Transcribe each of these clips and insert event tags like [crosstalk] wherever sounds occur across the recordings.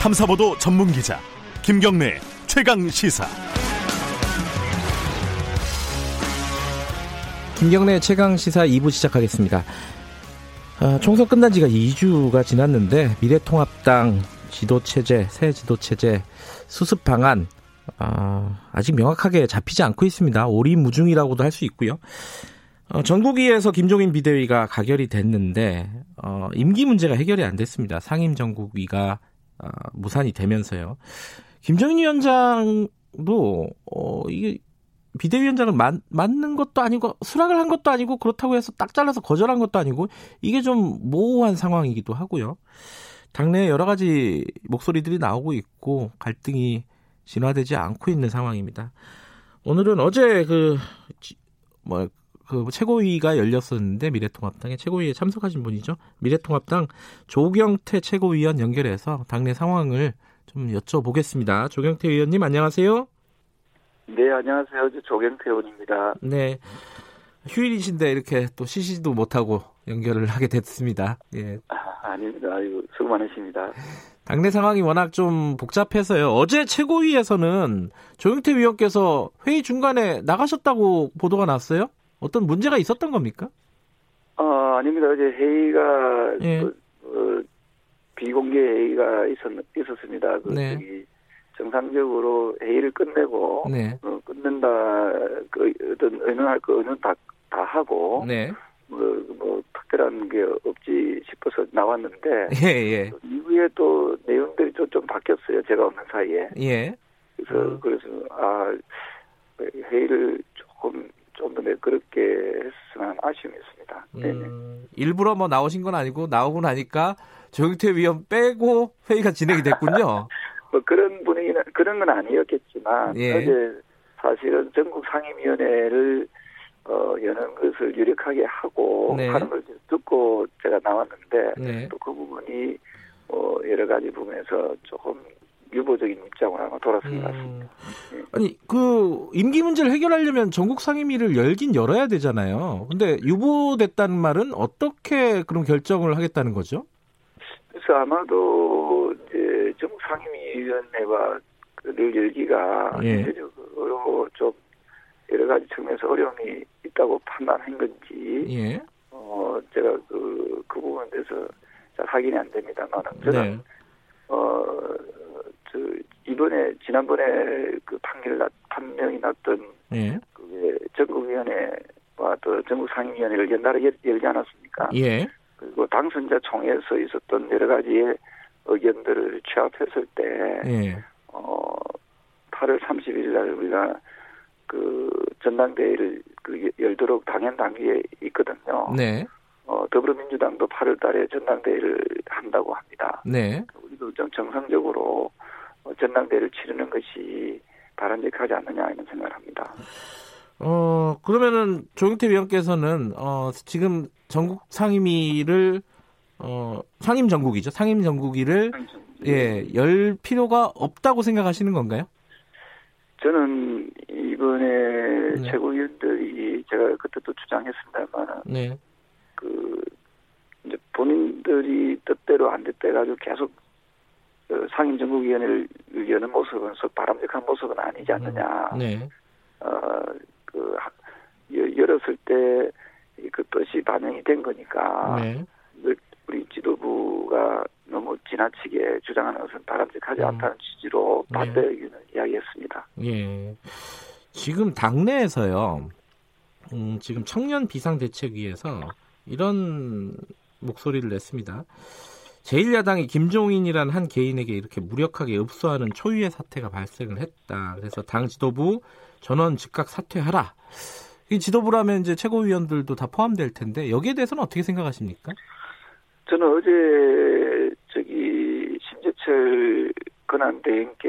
탐사보도 전문 기자 김경래 최강 시사. 김경래 최강 시사 2부 시작하겠습니다. 아, 총선 끝난 지가 2주가 지났는데 미래통합당 지도체제, 새 지도체제 수습 방안 아, 아직 명확하게 잡히지 않고 있습니다. 오리무중이라고도 할 수 있고요. 어, 전국위에서 김종인 비대위가 가결이 됐는데 어, 임기 문제가 해결이 안 됐습니다. 상임 전국위가 어, 무산이 되면서요. 김종인 위원장도 어, 이게 비대위원장을 맞, 맞는 것도 아니고 수락을 한 것도 아니고 그렇다고 해서 딱 잘라서 거절한 것도 아니고 이게 좀 모호한 상황이기도 하고요. 당내에 여러 가지 목소리들이 나오고 있고 갈등이 진화되지 않고 있는 상황입니다. 오늘은 어제 그, 뭐, 그 최고위가 열렸었는데 미래통합당의 최고위에 참석하신 분이죠. 미래통합당 조경태 최고위원 연결해서 당내 상황을 좀 여쭤보겠습니다. 조경태 의원님 안녕하세요. 네, 안녕하세요. 조경태 의원입니다. 네. 휴일이신데 이렇게 또 쉬시도 못하고 연결을 하게 됐습니다. 예. 아, 닙니다 아이고, 수고 많으십니다. 당내 상황이 워낙 좀 복잡해서요. 어제 최고위에서는 조영태 위원께서 회의 중간에 나가셨다고 보도가 났어요. 어떤 문제가 있었던 겁니까? 어, 아닙니다. 어제 회의가 예. 그, 어, 비공개 회의가 있었, 있었습니다. 그, 네. 저기 정상적으로 회의를 끝내고 네. 어, 끝낸다 그 어떤 의논할 거 의논 다, 다 하고 네. 뭐, 뭐 특별한 게 없지 싶어서 나왔는데 예, 예. 이후에 또 내용들이 좀, 좀 바뀌었어요. 제가 없는 사이에. 예. 그래서 음. 그래서 아 회의를 조금 좀더 매끄럽게 했으면 하는 아쉬움이 있습니다. 네. 음, 일부러 뭐 나오신 건 아니고 나오고 나니까 조영태 위원 빼고 회의가 진행이 됐군요. [laughs] 뭐 그런 분위기는 그런 건 아니었겠지만 예. 어제 사실은 전국 상임위원회를 어, 여는 것을 유력하게 하고 네. 하는 걸 듣고 제가 나왔는데 네. 또그 부분이 어, 여러 가지 부분에서 조금 유보적인 입장으로 돌아선 것 같습니다. 음, 아니 그 임기 문제를 해결하려면 전국 상임위를 열긴 열어야 되잖아요. 근데 유보됐다는 말은 어떻게 그런 결정을 하겠다는 거죠? 그래서 아마도 이제 전국 상임위원회와 를 열기가 예. 현실적으로 좀 여러 가지 측면에서 어려움이 있다고 판단한 건지 예. 어 제가 그, 그 부분에 대해서 잘 확인이 안 됩니다만 저는 네. 어 저 이번에 지난번에 그 판결 났 판명이 났던 예. 그게 전국위원회와 또 전국 상임위원회를 연달아 열, 열지 않았습니까? 예. 그리고 당선자 총회에서 있었던 여러 가지의 의견들을 취합했을 때, 예. 어, 8월 31일 날 우리가 그 전당대회를 그 열도록 당연 단계에 있거든요. 네. 어, 더불어민주당도 8월 달에 전당대회를 한다고 합니다. 네. 우리도 좀 정상적으로 어, 전당대회를 치르는 것이 바람직하지 않느냐 이런 생각을 합니다. 어, 그러면은 조영태 위원께서는 어, 지금 전국 상임위를 어, 상임 전국이죠. 상임 전국위를 예, 열 필요가 없다고 생각하시는 건가요? 저는 이번에 네. 최고위원들이 제가 그때도 주장했습니다만 네. 그 이제 본인들이 뜻대로 안 됐다 해가지고 계속 그 상임정국위원회를 여는 모습은 썩 바람직한 모습은 아니지 않느냐. 네. 어 그 열었을 때 그 뜻이 반영이 된 거니까 네. 우리 지도부가 너무 지나치게 주장하는 것은 바람직하지 음. 않다는 취지로 네. 반대 의견을 이야기했습니다. 예. 지금 당내에서요. 음, 지금 청년 비상대책위에서 이런 목소리를 냈습니다. 제1야당이 김종인이라는 한 개인에게 이렇게 무력하게 읍수하는 초유의 사태가 발생을 했다. 그래서 당 지도부 전원 즉각 사퇴하라. 이 지도부라면 이제 최고위원들도 다 포함될 텐데 여기에 대해서는 어떻게 생각하십니까? 저는 어제 저기 심재철 권한대행께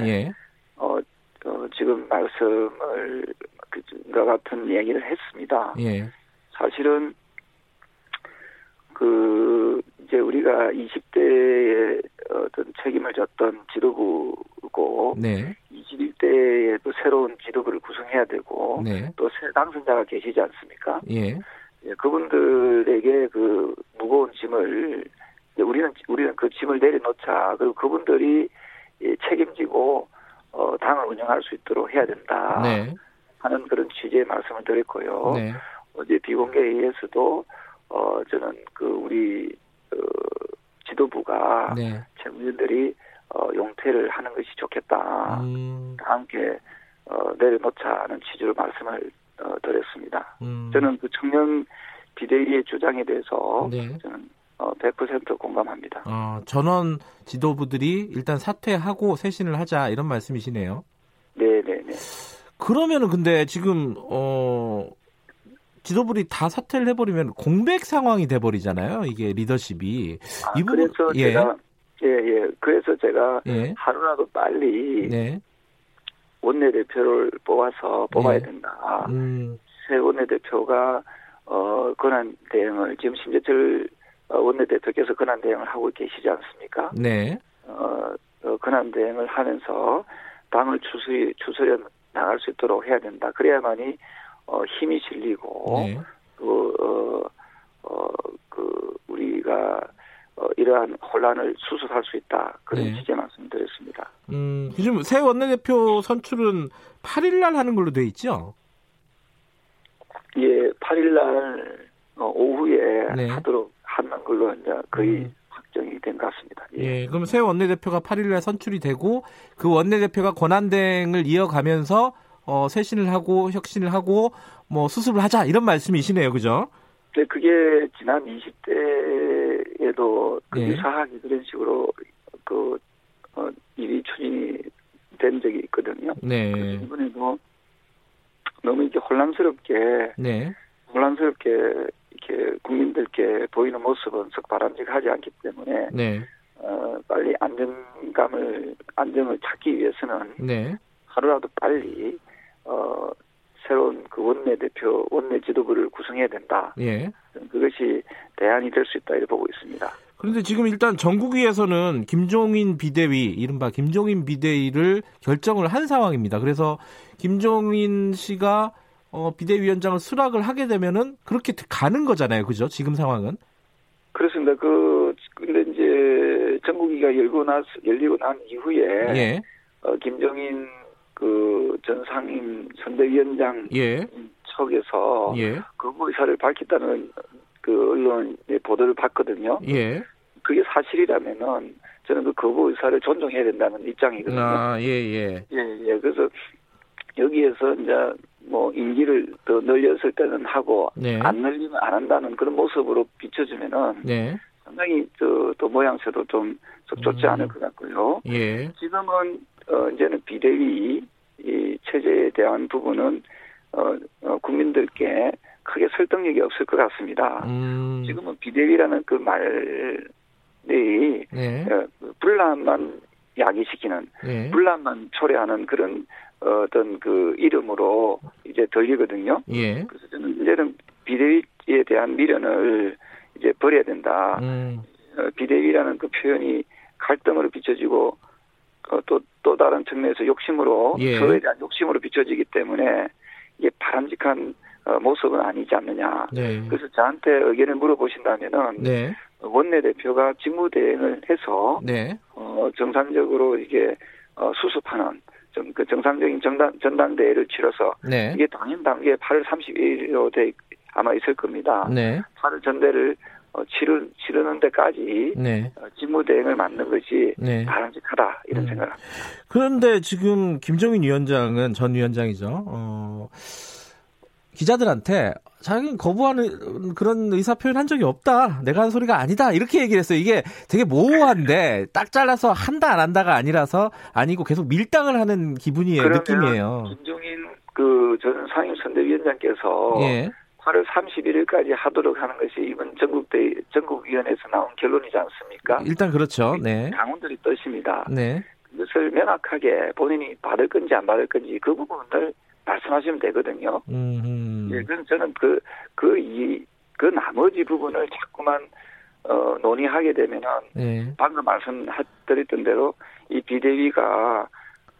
예. 어, 어, 지금 말씀을 그과 같은 얘기를 했습니다. 예. 사실은 그 이제 우리가 20대에 어떤 책임을 졌던 지도부고 네. 21대에 또 새로운 지도부를 구성해야 되고 네. 또새 당선자가 계시지 않습니까? 예. 예, 그분들에게 그 무거운 짐을 우리는 우리는 그 짐을 내려놓자. 그리고 그분들이 책임지고 어, 당을 운영할 수 있도록 해야 된다. 네. 하는 그런 취지의 말씀을 드렸고요. 네. 어제 비공개 회의에서도 어 저는 그 우리 어, 지도부가 네. 최고위원들이 어, 용퇴를 하는 것이 좋겠다. 음, 다 함께 어, 내려놓자는 취지로 말씀을 어, 드렸습니다. 음. 저는 그 청년 비대위의 주장에 대해서 네. 저는 어, 100% 공감합니다. 어, 전원 지도부들이 일단 사퇴하고 쇄신을 하자 이런 말씀이시네요. 네, 네, 네. 그러면은 근데 지금 어 지도부들이 다 사퇴를 해버리면 공백 상황이 돼버리잖아요. 이게 리더십이 아, 이 부분- 그래서 예. 제가 예, 예. 그래서 제가 예, 하루라도 빨리 네, 원내대표를 뽑아서 뽑아야 네. 된다. 음, 새 원내대표가 어 권한 대행을 지금 심재철 어, 원내대표께서 권한 대행을 하고 계시지 않습니까? 네, 어, 어, 권한 대행을 하면서 당을 추스리 추스려 나갈 수 있도록 해야 된다. 그래야만이 어, 힘이 실리고 네, 그, 어, 어, 그 우리가 어, 이러한 혼란을 수습할 수 있다. 그런 네. 취지의 말씀드렸습니다. 음, 요즘 새 원내대표 선출은 8일날 하는 걸로 돼 있죠. 예, 8일날 어, 오후에 네. 하도록 하는 걸로 이제 거의 음. 확정이 된 것 같습니다. 예. 예, 그럼 새 원내대표가 8일날 선출이 되고 그 원내대표가 권한대행을 이어가면서 어, 쇄신을 하고 혁신을 하고 뭐 수습을 하자 이런 말씀이시네요, 그죠? 근데 그게 지난 20대에도 그 예. 유사하게 그런 식으로 그 어, 일이 추진이 된 적이 있거든요. 네, 이번에도 너무 이렇게 혼란스럽게 네, 혼란스럽게 이렇게 국민들께 보이는 모습은 썩 바람직하지 않기 때문에 네, 어, 빨리 안정감을 안정을 찾기 위해서는 네. 하루라도 빨리 어, 새로운 그 원내 대표 원내 지도부를 구성해야 된다. 예. 그것이 대안이 될 수 있다 이렇게 보고 있습니다. 그런데 지금 일단 전국위에서는 김종인 비대위, 이른바 김종인 비대위를 결정을 한 상황입니다. 그래서 김종인 씨가 어, 비대위원장을 수락을 하게 되면은 그렇게 가는 거잖아요. 그죠? 지금 상황은. 그렇습니다. 그 근데 이제 전국위가 열고 나 열리고 난 이후에 예. 어, 김정인 그 전 상임 선대위원장 예. 측에서 예. 그 의사를 밝혔다는 그 언론의 보도를 봤거든요. 예. 그게 사실이라면은 저는 그 거부 의사를 존중해야 된다는 입장이거든요. 아, 예, 예. 예, 예. 그래서 여기에서 이제 뭐 인기를 더 늘렸을 때는 하고 네. 안 늘리면 안 한다는 그런 모습으로 비춰주면은 네. 상당히 저, 또 모양새도 좀썩 좋지 음. 않을 것 같고요. 예. 지금은 어, 이제는 비대위 이 체제에 대한 부분은 어, 어, 국민들께 크게 설득력이 없을 것 같습니다. 음. 지금은 비대위라는 그 말이 네. 어, 분란만 야기시키는 예. 분란만 초래하는 그런 어, 어떤 그 이름으로 이제 들리거든요. 예. 그래서 저는 이제는 비대위에 대한 미련을 이제 버려야 된다. 음. 어, 비대위라는 그 표현이 갈등으로 비춰지고 어, 또, 또 다른 측면에서 욕심으로 예. 서로에 대한 욕심으로 비춰지기 때문에 이게 바람직한 어, 모습은 아니지 않느냐. 네. 그래서 저한테 의견을 물어보신다면은 네. 원내 대표가 직무대행을 해서 네. 어, 정상적으로 이게 어, 수습하는 좀 그 정상적인 정당 전당대회를 치러서 네. 이게 당연 단계 8월 31일로 돼 아마 있을 겁니다. 네. 8월 전대를 어, 치르 치르는 데까지 네. 어, 직무대행을 맡는 것이 네. 바람직하다 이런 음. 생각을 합니다. 그런데 지금 김정인 위원장은 전 위원장이죠. 어, 기자들한테 자기는 거부하는 그런 의사 표현 한 적이 없다. 내가 한 소리가 아니다. 이렇게 얘기를 했어요. 이게 되게 모호한데 딱 잘라서 한다 안 한다가 아니라서 아니고 계속 밀당을 하는 기분이에요. 느낌이에요. 김종인 그 전 상임선대위원장께서 예. 8월 31일까지 하도록 하는 것이 이번 전국대 전국위원회에서 나온 결론이지 않습니까? 일단 그렇죠. 네. 당원들이 뜻입니다. 네. 그것을 명확하게 본인이 받을 건지 안 받을 건지 그 부분을 말씀하시면 되거든요. 음. 예, 그래서 저는 그, 그, 이, 그 나머지 부분을 자꾸만, 어, 논의하게 되면은, 네. 방금 말씀드렸던 대로 이 비대위가,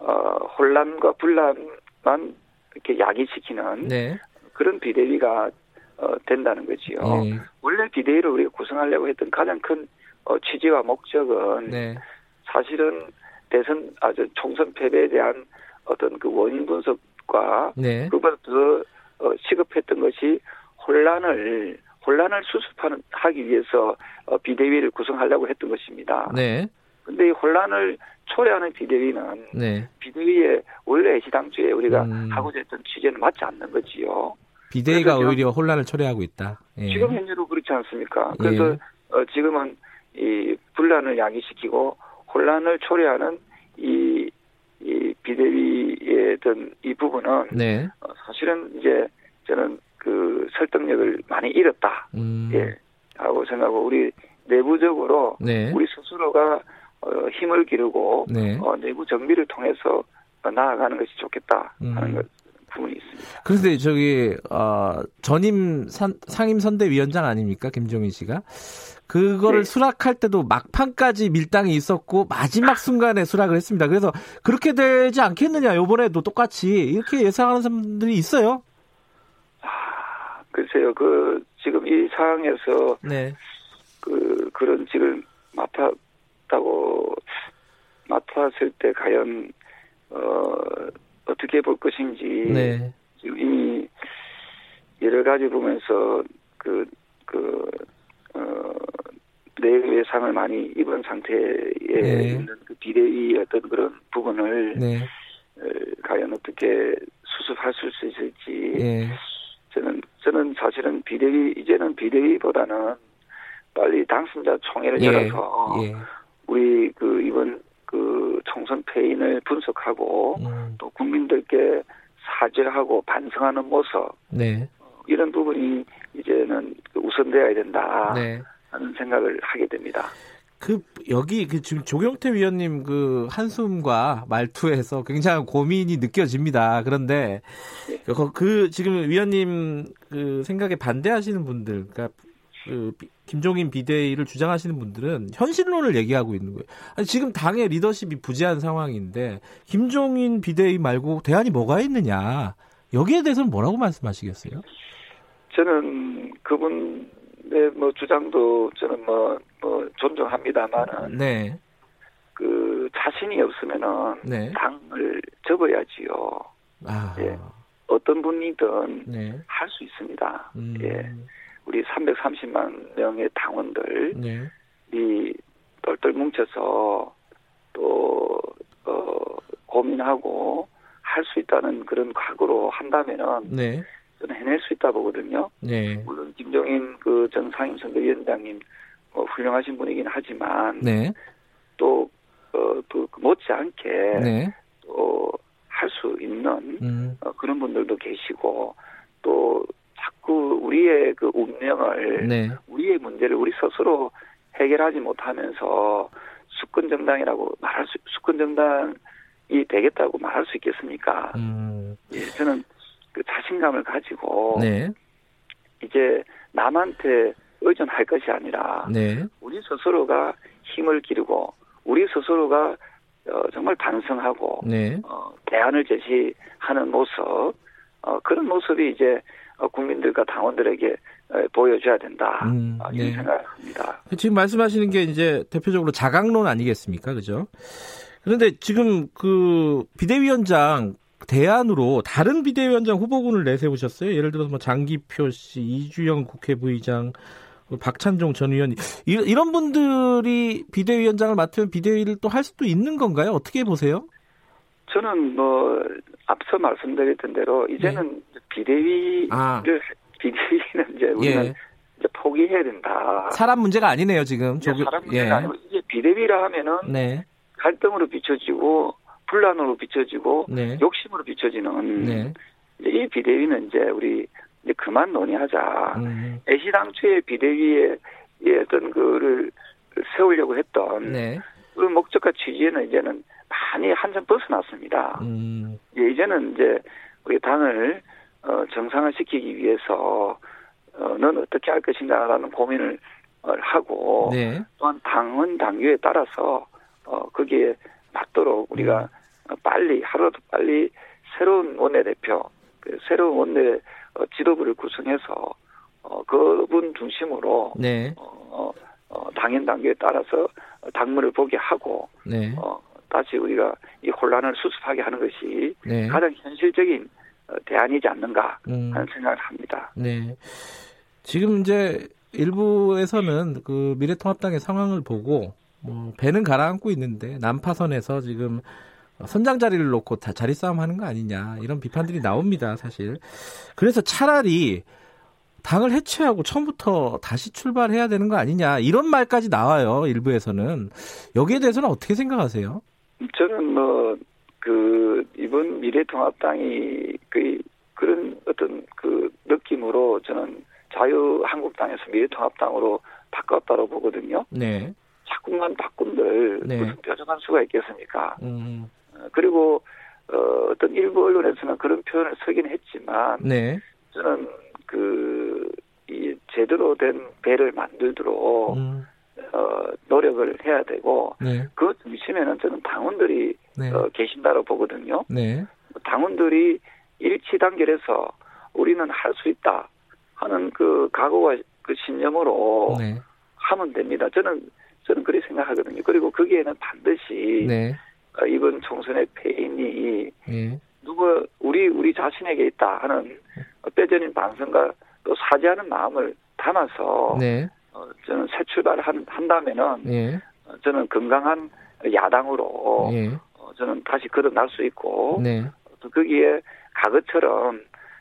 어, 혼란과 분란만 이렇게 야기시키는 네. 그런 비대위가, 어, 된다는 거지요. 예. 원래 비대위를 우리가 구성하려고 했던 가장 큰 어, 취지와 목적은 네. 사실은 대선 아주 총선 패배에 대한 어떤 그 원인 분석과 네. 그보다 더 어, 시급했던 것이 혼란을 혼란을 수습하는 하기 위해서 어, 비대위를 구성하려고 했던 것입니다. 네. 근데 이 혼란을 초래하는 비대위는 네. 비대위의 원래 시당주에 우리가 음. 하고자 했던 취지는 맞지 않는 거지요. 비대위가 오히려 혼란을 초래하고 있다. 예. 지금 현재로 그렇지 않습니까? 그래서 예. 어, 지금은 이 분란을 야기시키고 혼란을 초래하는 이, 이 비대위의 어떤 이 부분은 네. 어, 사실은 이제 저는 그 설득력을 많이 잃었다. 음. 예. 하고 생각하고 우리 내부적으로 네. 우리 스스로가 어, 힘을 기르고 네. 어, 내부 정비를 통해서 어, 나아가는 것이 좋겠다 하는 음. 것 부분이 있습니다. 그런데 저기 어, 전임 산- 상임선대위원장 아닙니까 김종인 씨가 그거를 네. 수락할 때도 막판까지 밀당이 있었고 마지막 순간에 수락을 했습니다. 그래서 그렇게 되지 않겠느냐 이번에도 똑같이 이렇게 예상하는 사람들이 있어요. 아, 글쎄요, 그 지금 이 상황에서 네, 그 그런 직을 맡았다고 맡았을 때 과연 어 어떻게 볼 것인지 네, 지금 이미 여러 가지 보면서 그, 그, 어, 내외 상을 많이 입은 상태에 네. 있는 그 비대위 어떤 그런 부분을 네, 어, 과연 어떻게 수습할 수 있을지 예, 저는 저는 사실은 비대위 이제는 비대위보다는 빨리 당선자 총회를 예, 열어서 예, 우리 그 패인을 분석하고 음, 또 국민들께 사죄하고 반성하는 모습 네, 이런 부분이 이제는 우선되어야 된다 네. 하는 생각을 하게 됩니다. 그 여기 그 지금 조경태 위원님 그 한숨과 말투에서 굉장한 고민이 느껴집니다. 그런데 그, 그 지금 위원님 그 생각에 반대하시는 분들, 그러니까 그 비- 김종인 비대위를 주장하시는 분들은 현실론을 얘기하고 있는 거예요. 아니, 지금 당의 리더십이 부재한 상황인데 김종인 비대위 말고 대안이 뭐가 있느냐? 여기에 대해서는 뭐라고 말씀하시겠어요? 저는 그분의 뭐 주장도 저는 뭐, 뭐 존중합니다만은 네, 그 자신이 없으면은 네, 당을 접어야지요. 아, 예. 어떤 분이든 네, 할수 있습니다. 음, 예. 우리 330만 명의 당원들이 네, 똘똘 뭉쳐서 또 어, 고민하고 할 수 있다는 그런 각오로 한다면은 네, 저는 해낼 수 있다 보거든요. 네, 물론 김종인 그 전 상임선대위원장님 뭐 훌륭하신 분이긴 하지만 네, 또 어, 또 못지않게 네, 또할수 있는 음, 어, 그런 분들도 계시고 또 자꾸 우리의 그 운명을 네, 우리의 문제를 우리 스스로 해결하지 못하면서 수권 정당이라고 말할 수 수권 정당이 되겠다고 말할 수 있겠습니까? 음, 예, 저는 그 자신감을 가지고 네, 이제 남한테 의존할 것이 아니라 네, 우리 스스로가 힘을 기르고 우리 스스로가 어, 정말 반성하고 네. 어, 대안을 제시하는 모습 어, 그런 모습이 이제 어, 국민들과 당원들에게 어, 보여줘야 된다 음, 어, 네. 이런 생각을 합니다. 지금 말씀하시는 게 이제 대표적으로 자강론 아니겠습니까? 그죠? 그런데 지금 그 비대위원장 대안으로 다른 비대위원장 후보군을 내세우셨어요. 예를 들어서 뭐 장기표 씨, 이주영 국회 부의장, 뭐 박찬종 전 의원 이- 이런 분들이 비대위원장을 맡으면 비대위를 또 할 수도 있는 건가요? 어떻게 보세요? 저는 뭐 앞서 말씀드렸던 대로 이제는 비대위를 네. 아. 비대위는 이제 우리는 예, 이제 포기해야 된다. 사람 문제가 아니네요 지금. 조교- 사람 문제가 아니고 이제 비대위라 하면은 네, 갈등으로 비춰지고 분란으로 비춰지고 네, 욕심으로 비춰지는 네, 이 비대위는 이제 우리 이제 그만 논의하자. 음, 애시당초에 비대위에 이 어떤 거를 세우려고 했던 네, 그 목적과 취지에는 이제는 많이 한참 벗어났습니다. 음, 예, 이제는 이제 우리 당을 어, 정상화시키기 위해서 어, 는 어떻게 할 것인가라는 고민을 어, 하고 네, 또한 당원 당규에 따라서 어, 거기에 맞도록 우리가 어, 빨리 하루라도 빨리 새로운 원내대표, 그 새로운 원내 어, 지도부를 구성해서 어, 그분 중심으로 네. 어, 어, 당연 단계에 따라서 당무를 보게 하고 네. 어, 다시 우리가 이 혼란을 수습하게 하는 것이 네. 가장 현실적인 어, 대안이지 않는가 음. 하는 생각을 합니다. 네. 지금 이제 일부에서는 그 미래통합당의 상황을 보고 뭐 배는 가라앉고 있는데 난파선에서 지금 선장 자리를 놓고 다 자리 싸움 하는 거 아니냐 이런 비판들이 나옵니다 사실 그래서 차라리 당을 해체하고 처음부터 다시 출발해야 되는 거 아니냐 이런 말까지 나와요 일부에서는 여기에 대해서는 어떻게 생각하세요? 저는 뭐 그 이번 미래통합당이 그 그런 어떤 그 느낌으로 저는 자유한국당에서 미래통합당으로 바꿨다고 보거든요. 네. 자꾸만 바꾼들 네. 무슨 뾰족한 수가 있겠습니까? 음, 어, 그리고 어, 어떤 일부 언론에서는 그런 표현을 쓰긴 했지만 네. 저는 그 이 제대로 된 배를 만들도록 음, 어, 노력을 해야 되고 네. 그 중심에는 저는 당원들이 네. 어, 계신다고 보거든요. 네. 당원들이 일치 단결해서 우리는 할 수 있다 하는 그 각오와 그 신념으로 네. 하면 됩니다. 저는 저는 그렇게 생각하거든요. 그리고 거기에는 반드시 네. 어, 이번 총선의 패인이 예. 누구 우리 우리 자신에게 있다 하는 뼈저린 반성과 또 사죄하는 마음을 담아서 네. 어, 저는 새 출발을 한, 한다면은 예. 어, 저는 건강한 야당으로 예. 어, 저는 다시 거듭날 수 있고 네. 또 거기에 과거처럼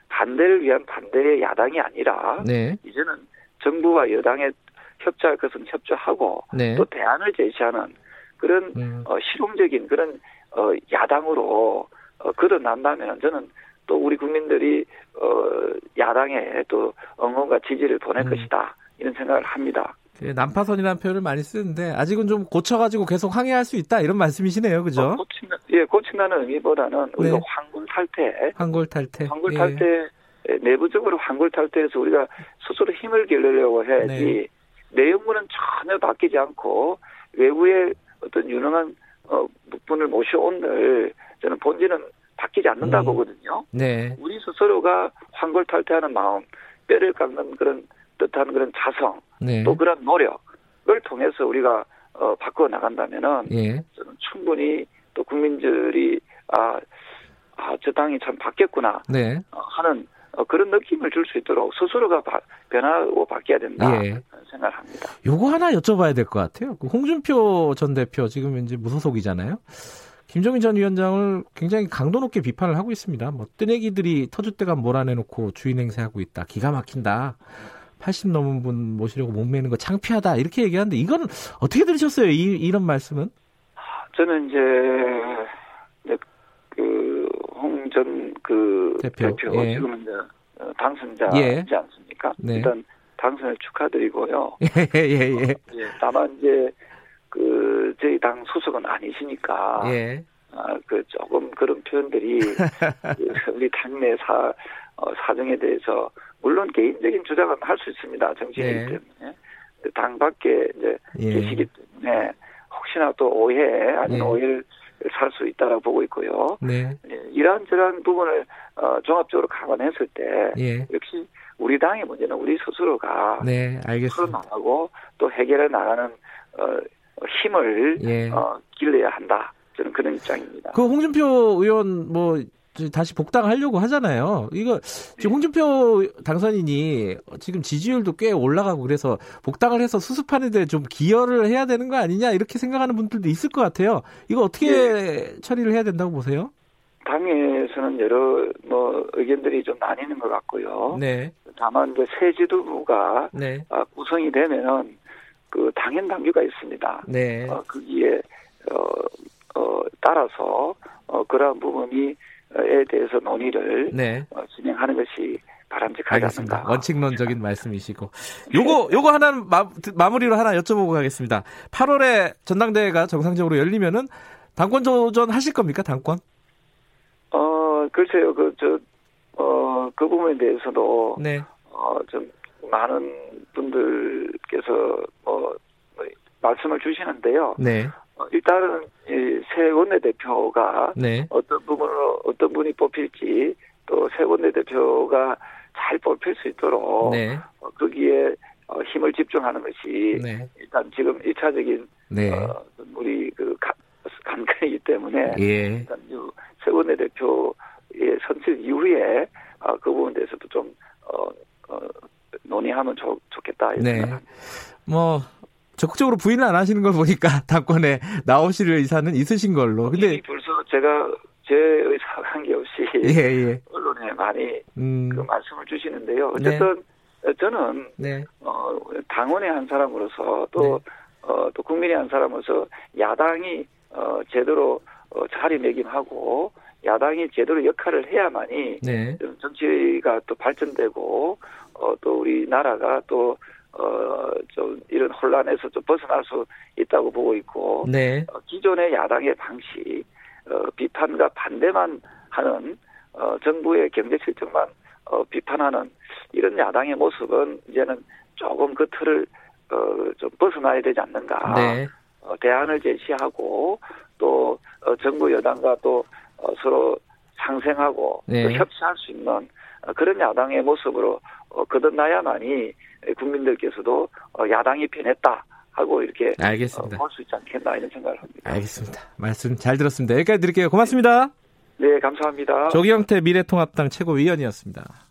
반대를 위한 반대의 야당이 아니라 네. 이제는 정부와 여당의 협조할 것은 협조하고 네. 또 대안을 제시하는 그런 음. 어, 실용적인 그런 어, 야당으로 어, 거듭난다면 저는 또 우리 국민들이 어, 야당에 또 응원과 지지를 보낼 음. 것이다 이런 생각을 합니다. 그 난파선이라는 표현을 많이 쓰는데 아직은 좀 고쳐가지고 계속 항해할 수 있다 이런 말씀이시네요, 그죠? 어, 고친다, 예, 고친다는 의미보다는 우리가 네. 환골 탈퇴, 한골 탈퇴. 환골 예. 탈퇴 에, 내부적으로 환골 탈퇴해서 우리가 스스로 힘을 기르려고 해야지 내용물은 전혀 바뀌지 않고 외부의 어떤 유능한 어, 분을 모셔온들 저는 본질은 바뀌지 않는다 음. 보거든요. 네. 우리 스스로가 환골 탈퇴하는 마음, 뼈를 깎는 그런 뜻하는 그런 자성, 네. 또 그런 노력을 통해서 우리가 어, 바꿔 나간다면은 예. 충분히 또 국민들이 아, 아, 저 당이 참 바뀌었구나 네. 어, 하는 어, 그런 느낌을 줄 수 있도록 스스로가 바- 변하고 바뀌어야 된다 예. 생각을 합니다. 요거 하나 여쭤봐야 될 것 같아요. 그 홍준표 전 대표 지금 이제 무소속이잖아요. 김종인 전 위원장을 굉장히 강도 높게 비판을 하고 있습니다. 뭐 뜨내기들이 터줏대감 몰아내놓고 주인 행세하고 있다. 기가 막힌다. 80 넘은 분 모시려고 목매는 거 창피하다. 이렇게 얘기하는데 이건 어떻게 들으셨어요? 이, 이런 말씀은? 저는 이제 네, 그홍 전그 대표, 대표, 예. 지금은 이제 어, 당선자이지 예. 않습니까? 네. 일단 당선을 축하드리고요. [laughs] 예, 예, 예. 예, 다만 이제 그 저희 당 소속은 아니시니까 예. 아, 그 조금 그런 표현들이 [laughs] 그 우리 당내 사 어, 사정에 대해서 물론 개인적인 주장은 할 수 있습니다 정치인이기 네. 때문에 당 밖에 이제 예. 계시기 때문에 혹시나 또 오해 아니면 예. 오해를 살 수 있다라고 보고 있고요. 네. 예, 이러한저러한 부분을 어, 종합적으로 감안했을 때 예. 역시 우리 당의 문제는 우리 스스로가 네, 알겠습니다. 풀어나가고 또 해결해 나가는 어, 힘을 예. 어, 길러야 한다. 저는 그런 입장입니다. 그 홍준표 의원 뭐 다시 복당하려고 하잖아요. 이거 지금 홍준표 당선인이 지금 지지율도 꽤 올라가고 그래서 복당을 해서 수습하는데 좀 기여를 해야 되는 거 아니냐 이렇게 생각하는 분들도 있을 것 같아요. 이거 어떻게 처리를 해야 된다고 보세요? 당에서는 여러 뭐 의견들이 좀 나뉘는 것 같고요. 네, 다만 이제 새 지도부가 네, 아, 구성이 되면은 그 당연 당규가 있습니다. 네, 어, 거기에 어, 어, 따라서 어, 그러한 부분이 에 대해서 논의를 네. 어, 진행하는 것이 바람직하지. 않는가. 원칙론적인 말씀이시고 요거 요거 하나 마, 마무리로 하나 여쭤보고 가겠습니다. 8월에 전당대회가 정상적으로 열리면은 당권 도전 하실 겁니까? 당권? 어, 글쎄요, 그, 저, 어, 그 부분에 대해서도, 네, 어, 좀, 많은 분들께서, 뭐, 뭐 말씀을 주시는데요. 네, 어, 일단은, 이새 원내대표가 네, 어떤 부분으로, 어떤 분이 뽑힐지, 또 새 원내대표가 잘 뽑힐 수 있도록, 네. 어, 거기에, 어, 어, 힘을 집중하는 것이 네. 일단 지금 1차적인 네. 어, 우리 그 가- 관건이기 때문에 예. 일단 유 세원내 대표의 선출 이후에 아, 그 부분에 대해서도 좀 어, 어, 논의하면 좋, 좋겠다 이런 네. 생각합니다. 뭐 적극적으로 부인을 안 하시는 걸 보니까 [laughs] 당권에 나오실 의사는 있으신 걸로. 근데 벌써 제가 제 의사 관계없이 예, 예. [laughs] 언론에 많이 음. 그 말씀을 주시는데요. 어쨌든 저는 네. 어, 당원의 한 사람으로서 또, 네. 어, 또 국민의 한 사람으로서 야당이 어, 제대로 어, 자리매김하고 야당이 제대로 역할을 해야만이 네. 좀 정치가 또 발전되고 어, 또 우리 나라가 또 어, 좀 이런 혼란에서 좀 벗어날 수 있다고 보고 있고 네. 어, 기존의 야당의 방식 어, 비판과 반대만 하는 어, 정부의 경제 실정만 어, 비판하는 이런 야당의 모습은 이제는 조금 그 틀을 어, 좀 벗어나야 되지 않는가. 네. 어, 대안을 제시하고 또 어, 정부 여당과 또 어, 서로 상생하고 네. 또 협치할 수 있는 어, 그런 야당의 모습으로 어, 거듭나야만이 국민들께서도 어, 야당이 변했다 하고 이렇게 알겠습니다. 볼 수 있지 않겠나 이런 생각을 합니다. 알겠습니다. 말씀 잘 들었습니다. 여기까지 드릴게요. 고맙습니다. 네, 감사합니다. 조경태 미래통합당 최고위원이었습니다.